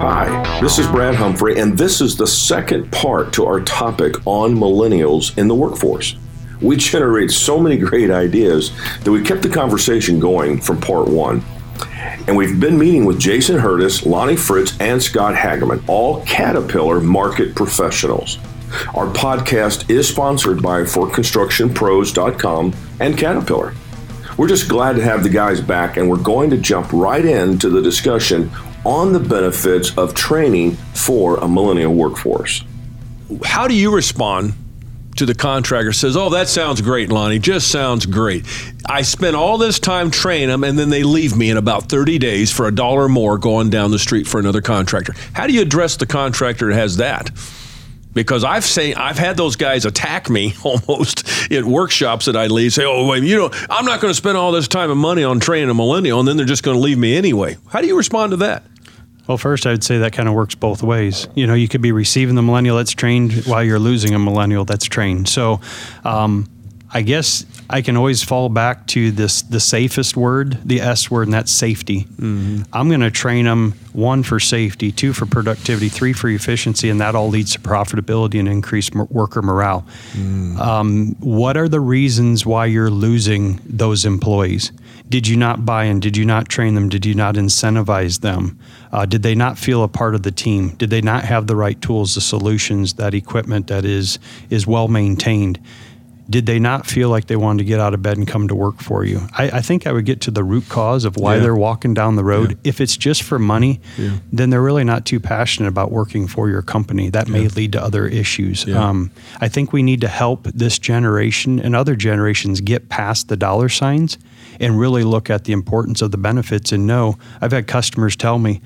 Hi, this is Brad Humphrey, and this is the second part to our topic on millennials in the workforce. We generate so many great ideas that we kept the conversation going from part one. And we've been meeting with Jason Hurdis, Lonnie Fritz, and Scott Hagemann, all Caterpillar market professionals. Our podcast is sponsored by ForConstructionPros.com and Caterpillar. We're just glad to have the guys back, and we're going to jump right into the discussion on the benefits of training for a millennial workforce. How do you respond to the contractor says, "Oh, that sounds great, Lonnie. Just sounds great." I spent all this time training them, and then they leave me in about 30 days for a dollar more going down the street for another contractor. How do you address the contractor that has that? Because I've seen I've had those guys attack me almost at workshops that I leave. Say, "Oh, wait, you know, I'm not going to spend all this time and money on training a millennial, and then they're just going to leave me anyway." How do you respond to that? Well, first, I would say that kind of works both ways. You know, you could be receiving the millennial that's trained while you're losing a millennial that's trained. So, um, I guess I can always fall back to this the safest word, the S word, and that's safety. Mm-hmm. I'm going to train them one for safety, two for productivity, three for efficiency, and that all leads to profitability and increased worker morale. Mm. Um, what are the reasons why you're losing those employees? Did you not buy in? Did you not train them? Did you not incentivize them? Uh, did they not feel a part of the team? Did they not have the right tools, the solutions, that equipment that is is well maintained? Did they not feel like they wanted to get out of bed and come to work for you? I, I think I would get to the root cause of why yeah. they're walking down the road. Yeah. If it's just for money, yeah. then they're really not too passionate about working for your company. That may lead to other issues. Um, I think we need to help this generation and other generations get past the dollar signs and really look at the importance of the benefits and know. I've had customers tell me,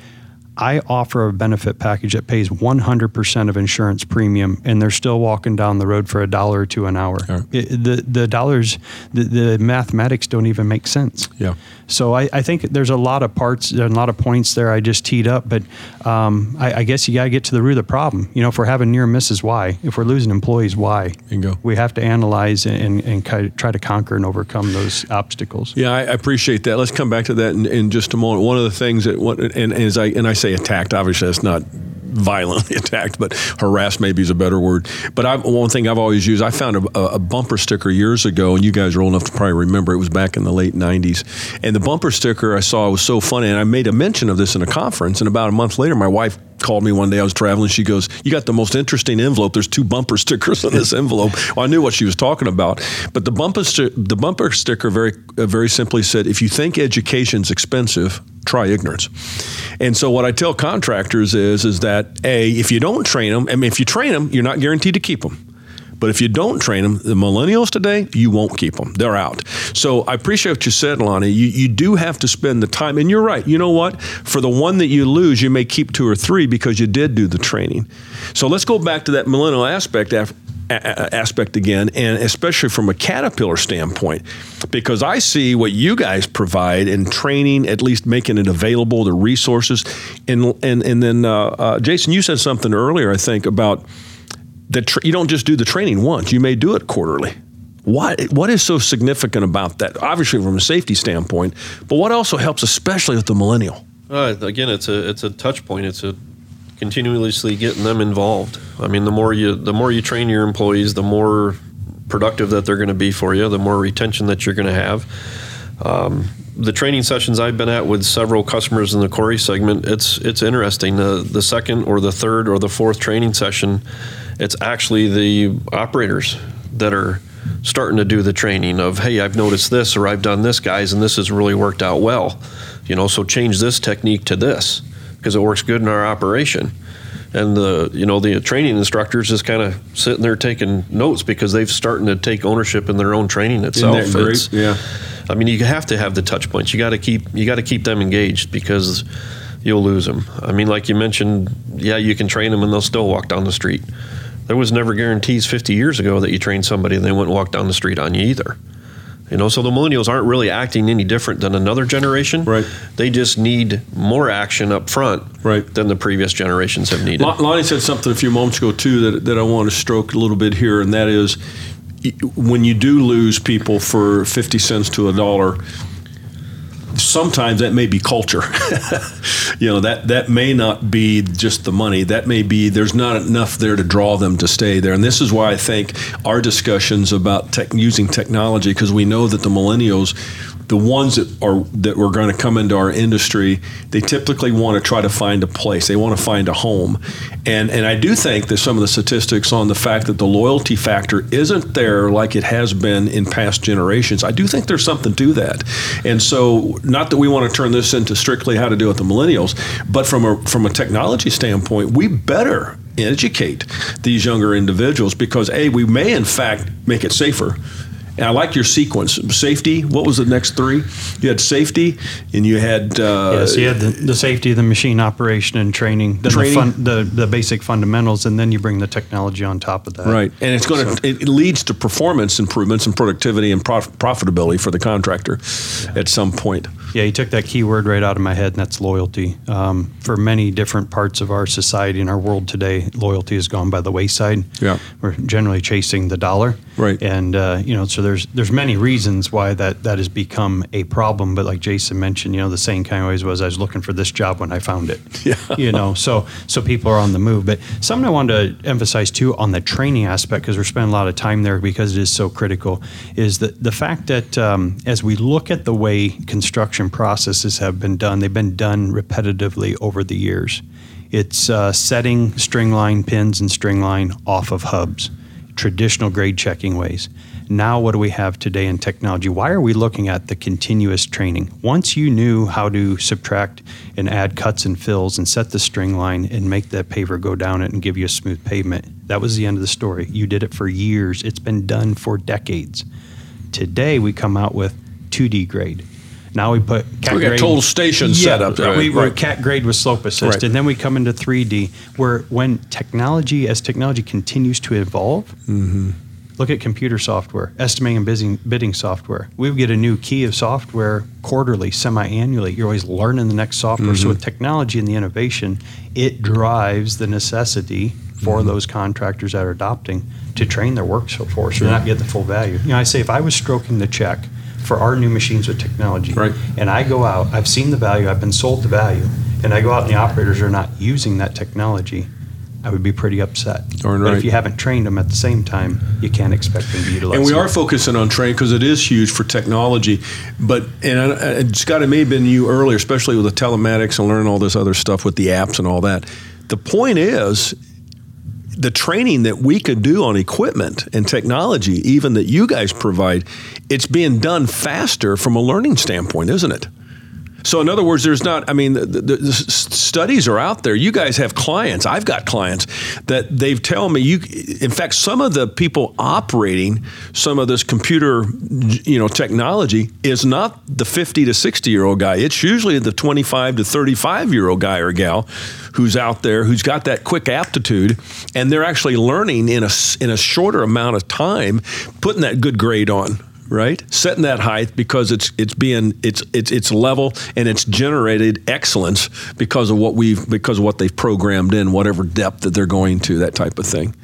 I offer a benefit package that pays 100% of insurance premium, and they're still walking down the road for a dollar or two an hour. Right. It, the the dollars, the, the mathematics don't even make sense. Yeah. So I, I think there's a lot of parts, and a lot of points there I just teed up, but um, I, I, guess you got to get to the root of the problem. You know, if we're having near misses, why? If we're losing employees, why? Bingo. We have to analyze and, and try to conquer and overcome those obstacles. Yeah, I appreciate that. Let's come back to that in, in just a moment. One of the things that, and, and as I and I say attacked, obviously that's not violently attacked, but harassed maybe is a better word. But I, one thing I've always used, I found a, a, bumper sticker years ago, and you guys are old enough to probably remember. It was back in the late '90s, and the bumper sticker I saw was so funny, and I made a mention of this in a conference. And about a month later, my wife called me one day. I was traveling. She goes, "You got the most interesting envelope. There's two bumper stickers on this envelope." Well, I knew what she was talking about, but the bumper sti- the bumper sticker very uh, very simply said, "If you think education's expensive, try ignorance." And so what I tell contractors is is that a if you don't train them, I mean, if you train them, you're not guaranteed to keep them. But if you don't train them, the millennials today, you won't keep them. They're out. So I appreciate what you said, Lonnie. You, you do have to spend the time. And you're right. You know what? For the one that you lose, you may keep two or three because you did do the training. So let's go back to that millennial aspect aspect again, and especially from a Caterpillar standpoint, because I see what you guys provide in training, at least making it available, the resources, and and and then uh, uh, Jason, you said something earlier, I think, about tra- you don't just do the training once; you may do it quarterly. What what is so significant about that? Obviously, from a safety standpoint, but what also helps, especially with the millennial. Uh, again, it's a it's a touch point. It's a continuously getting them involved. I mean, the more you the more you train your employees, the more productive that they're going to be for you, the more retention that you're going to have. Um, the training sessions I've been at with several customers in the quarry segment, it's it's interesting. The the second or the third or the fourth training session it's actually the operators that are starting to do the training of, hey, I've noticed this or I've done this, guys, and this has really worked out well. You know, so change this technique to this because it works good in our operation. And the you know the training instructors just kind of sitting there taking notes because they've starting to take ownership in their own training itself. Isn't that great? yeah. I mean, you have to have the touch points. You got to keep you got to keep them engaged because you'll lose them. I mean, like you mentioned, yeah, you can train them and they'll still walk down the street there was never guarantees 50 years ago that you trained somebody and they wouldn't walk down the street on you either. You know, so the millennials aren't really acting any different than another generation. Right. They just need more action up front right. than the previous generations have needed. Lonnie said something a few moments ago too that, that I want to stroke a little bit here, and that is when you do lose people for 50 cents to a dollar, sometimes that may be culture. you know that that may not be just the money. That may be there's not enough there to draw them to stay there. And this is why I think our discussions about tech, using technology, because we know that the millennials the ones that are that were going to come into our industry, they typically want to try to find a place. They want to find a home, and and I do think that some of the statistics on the fact that the loyalty factor isn't there like it has been in past generations. I do think there's something to that, and so not that we want to turn this into strictly how to it with the millennials, but from a from a technology standpoint, we better educate these younger individuals because a we may in fact make it safer and I like your sequence. Safety. What was the next three? You had safety, and you had uh, yes, you had the, the safety, the machine operation, and training, then Training. The, fun, the the basic fundamentals, and then you bring the technology on top of that. right, and it's going to it leads to performance improvements and productivity and prof- profitability for the contractor at some point. Yeah, you took that key word right out of my head, and that's loyalty. Um, for many different parts of our society and our world today, loyalty has gone by the wayside. Yeah. we're generally chasing the dollar. Right. and uh, you know, so there's there's many reasons why that that has become a problem. But like Jason mentioned, you know, the saying kind of always was, "I was looking for this job when I found it." Yeah. you know, so so people are on the move. But something I wanted to emphasize too on the training aspect, because we're spending a lot of time there because it is so critical, is that the fact that um, as we look at the way construction processes have been done, they've been done repetitively over the years. It's uh, setting string line pins and string line off of hubs, traditional grade checking ways. Now, what do we have today in technology? Why are we looking at the continuous training? Once you knew how to subtract and add cuts and fills and set the string line and make that paver go down it and give you a smooth pavement, that was the end of the story. You did it for years, it's been done for decades. Today, we come out with 2D grade. Now we put cat We got grade. total station yeah, setup. We Right, were right. cat grade with slope assist, Right. and then we come into 3D, where when technology, as technology continues to evolve, Mm-hmm. look at computer software, estimating and bidding, bidding software. We would get a new key of software quarterly, semi-annually. You're always learning the next software. Mm-hmm. So with technology and the innovation, it drives the necessity for Mm-hmm. those contractors that are adopting to train their workforce or not get the full value. You know, I say if I was stroking the check for our new machines with technology, Right. and I go out, I've seen the value, I've been sold the value, and I go out and the operators are not using that technology, I would be pretty upset. Darn But right. if you haven't trained them at the same time, you can't expect them to utilize And we are focusing on training because it is huge for technology. But and I, I, Scott, it may have been you earlier, especially with the telematics and learning all this other stuff with the apps and all that. The point is, the training that we could do on equipment and technology, even that you guys provide, it's being done faster from a learning standpoint, isn't it? So, in other words, there's not, I mean, the, the, the studies are out there. You guys have clients. I've got clients that they've tell me you, in fact, some of the people operating some of this computer, you know, technology is not the 50 to 60 year old guy. It's usually the 25 to 35 year old guy or gal who's out there who's got that quick aptitude and they're actually learning in a, in a shorter amount of time, putting that good grade on right? Setting that height because it's it's being it's it's it's level and it's generated excellence because of what we've because of what they've programmed in whatever depth that they're going to that type of thing.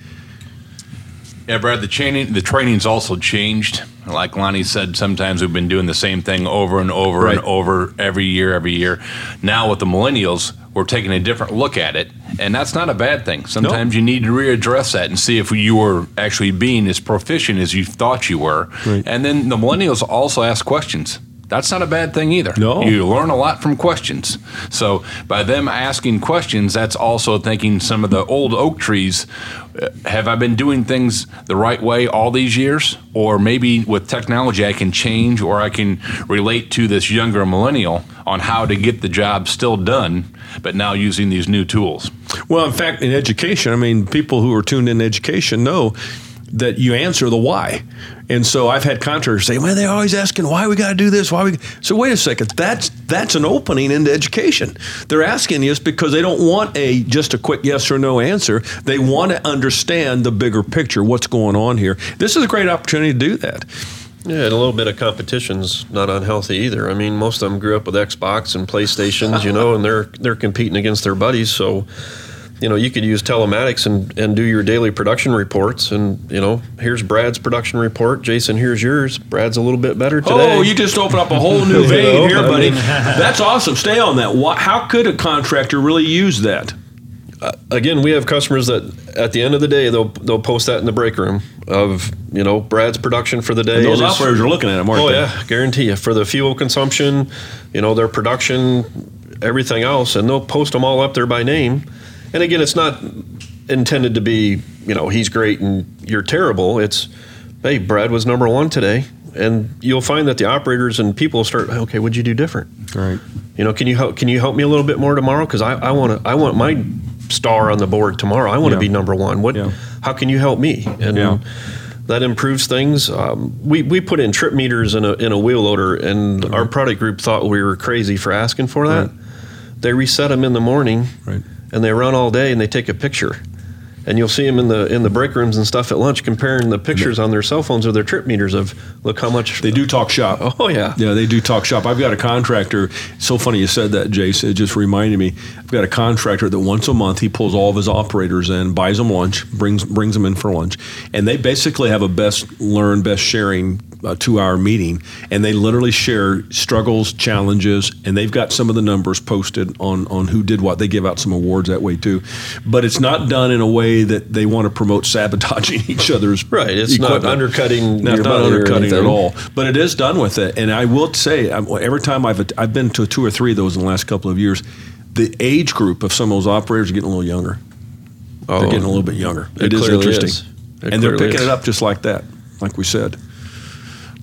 Yeah, Brad, the training the training's also changed. Like Lonnie said, sometimes we've been doing the same thing over and over Right. and over every year, every year. Now with the millennials, we're taking a different look at it, and that's not a bad thing. Sometimes you need to readdress that and see if you were actually being as proficient as you thought you were. Right. And then the millennials also ask questions. That's not a bad thing either. No. You learn a lot from questions. So by them asking questions, that's also thinking some of the old oak trees. uh, Have I been doing things the right way all these years? Or maybe with technology, I can change or I can relate to this younger millennial on how to get the job still done, but now using these new tools. Well, in fact, in education, I mean, people who are tuned in education know that you answer the why. And so I've had contractors say, "Well, they're always asking why we got to do this, why we." So wait a second, that's that's an opening into education. They're asking this because they don't want a just a quick yes or no answer. They want to understand the bigger picture, what's going on here. This is a great opportunity to do that. Yeah, and a little bit of competition's not unhealthy either. I mean, most of them grew up with Xbox and PlayStations, you know, and they're they're competing against their buddies. So you know, you could use telematics and, and do your daily production reports. And, you know, here's Brad's production report. Jason, here's yours. Brad's a little bit better oh, today. Oh, you just opened up a whole new vein know, here, I buddy. mean- That's awesome. Stay on that. How could a contractor really use that? Uh, again, we have customers that at the end of the day, they'll, they'll post that in the break room of, you know, Brad's production for the day. And those operators are looking at them, aren't Oh yeah, guarantee you for the fuel consumption, you know their production, everything else, and they'll post them all up there by name. And again, it's not intended to be you know he's great and you're terrible. It's hey, Brad was number one today, and you'll find that the operators and people start okay, what'd you do different? Right. You know, can you help? Can you help me a little bit more tomorrow? Because I, I want to. I want my star on the board tomorrow. I want to Yeah. be number one. What? Yeah. How can you help me? And Yeah. that improves things. Um, we we put in trip meters in a in a wheel loader, and our product group thought we were crazy for asking for that. They reset them in the morning, Right. And they run all day, and they take a picture. And you'll see them in the in the break rooms and stuff at lunch, comparing the pictures on their cell phones or their trip meters of look how much They do talk shop. Oh yeah, Yeah, they do talk shop. I've got a contractor. So funny you said that, Jason. It just reminded me. I've got a contractor that once a month he pulls all of his operators in, buys them lunch, brings brings them in for lunch, and they basically have a best learn, best sharing uh, two hour meeting, and they literally share struggles, challenges, and they've got some of the numbers posted on on who did what. They give out some awards that way too, but it's not done in a way that they want to promote sabotaging each other's Right, it's not undercutting your not undercutting at all but it is done with it. And I will say, every time I've I've been to two or three of those in the last couple of years, the age group of some of those operators are getting a little younger. Oh, They're getting a little bit younger. it it is interesting, is. It and they're picking is. it up just like that, like we said.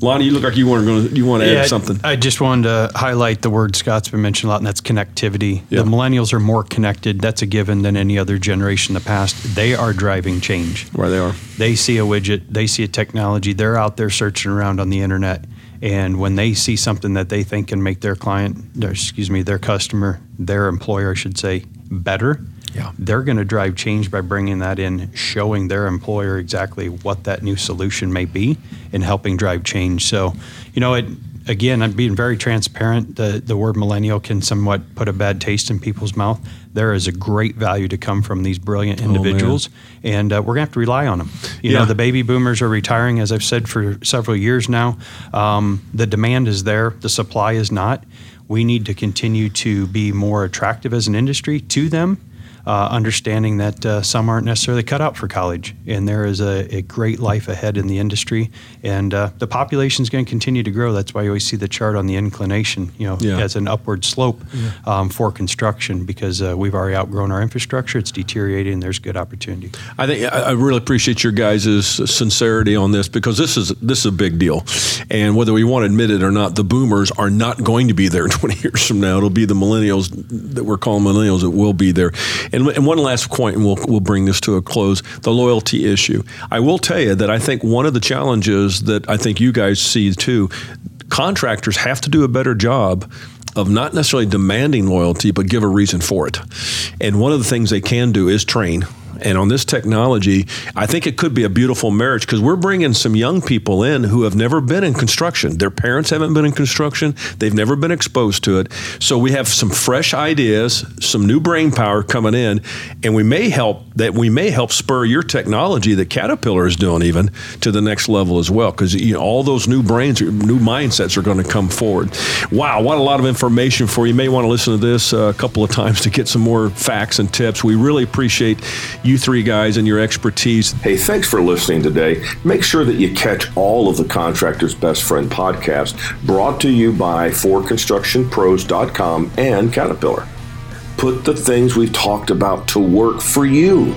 Lonnie, you look like you want to you want to add something. I just wanted to highlight the word Scott's been mentioned a lot, and that's connectivity. Yeah. The millennials are more connected. That's a given than any other generation in the past. They are driving change. Where they are. They see a widget, they see a technology, they're out there searching around on the internet. And when they see something that they think can make their client, excuse me, their customer, their employer, I should say, better, Yeah. they're going to drive change by bringing that in, showing their employer exactly what that new solution may be, and helping drive change. So, you know, it again, I'm being very transparent. The the word millennial can somewhat put a bad taste in people's mouth. There is a great value to come from these brilliant individuals, and uh, we're going to have to rely on them. You Yeah. know, the baby boomers are retiring, as I've said for several years now. Um, the demand is there, the supply is not. We need to continue to be more attractive as an industry to them. Uh, understanding that uh, some aren't necessarily cut out for college, and there is a, a great life ahead in the industry, and uh, the population is going to continue to grow. That's why you always see the chart on the inclination, you know, Yeah. as an upward slope um, for construction, because uh, we've already outgrown our infrastructure. It's deteriorating. There's good opportunity. I think I I really appreciate your guys' sincerity on this because this is this is a big deal, and whether we want to admit it or not, the boomers are not going to be there 20 years from now. It'll be the millennials that we're calling millennials that will be there. And, and one last point, and we'll we'll bring this to a close: the loyalty issue. I will tell you that I think one of the challenges that I think you guys see too, contractors have to do a better job of not necessarily demanding loyalty, but give a reason for it. And one of the things they can do is train. And on this technology, I think it could be a beautiful marriage because we're bringing some young people in who have never been in construction. Their parents haven't been in construction, they've never been exposed to it. So we have some fresh ideas, some new brain power coming in, and we may help that we may help spur your technology that Caterpillar is doing even to the next level as well because you know, all those new brains, new mindsets are going to come forward. Wow, what a lot of information for you. You may want to listen to this uh, a couple of times to get some more facts and tips. We really appreciate you three guys and your expertise. Hey, thanks for listening today. Make sure that you catch all of the Contractor's Best Friend podcast brought to you by ForConstructionPros.com and Caterpillar. Put the things we've talked about to work for you.